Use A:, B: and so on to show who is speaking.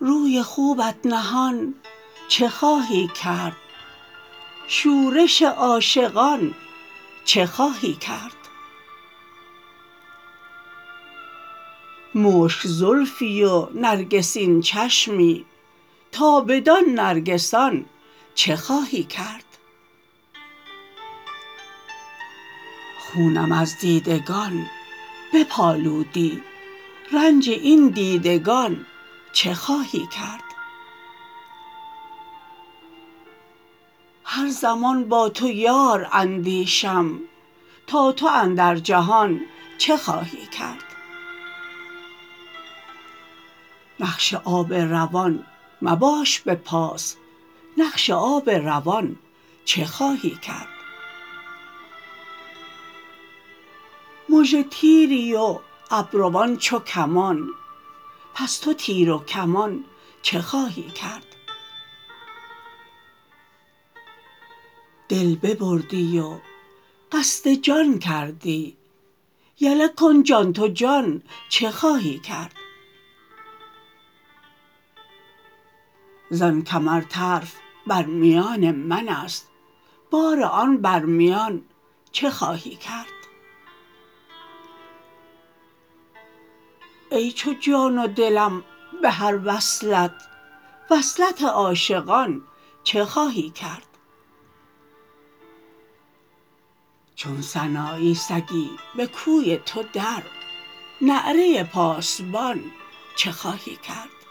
A: روی خوبت نهان چه خواهی کرد؟ شورش عاشقان چه خواهی کرد؟ مشک زلفی و نرگسین چشمی تا بدان نرگسان چه خواهی کرد؟ خونم از دیدگان بپآلودی رنج این دیدگان چه خواهی کرد؟ هر زمان با تو یار اندیشم تا تو اندر جهان چه خواهی کرد؟ نقش آب روان مباش به پاس نقش آب روان چه خواهی کرد؟ مژه تیری و ابروان چو کمان پس تو تیر و کمان چه خواهی کرد؟ دل ببردی و قصد جان کردی یله کن جان تو جان چه خواهی کرد؟ زان کمر طرف بر میان من است. بار آن بر میان چه خواهی کرد؟ ای چو جان و دلم به هر وصلت وصلت عاشقان چه خواهی کرد؟ چون سنایی سگی به کوی تو در نعره پاسبان چه خواهی کرد؟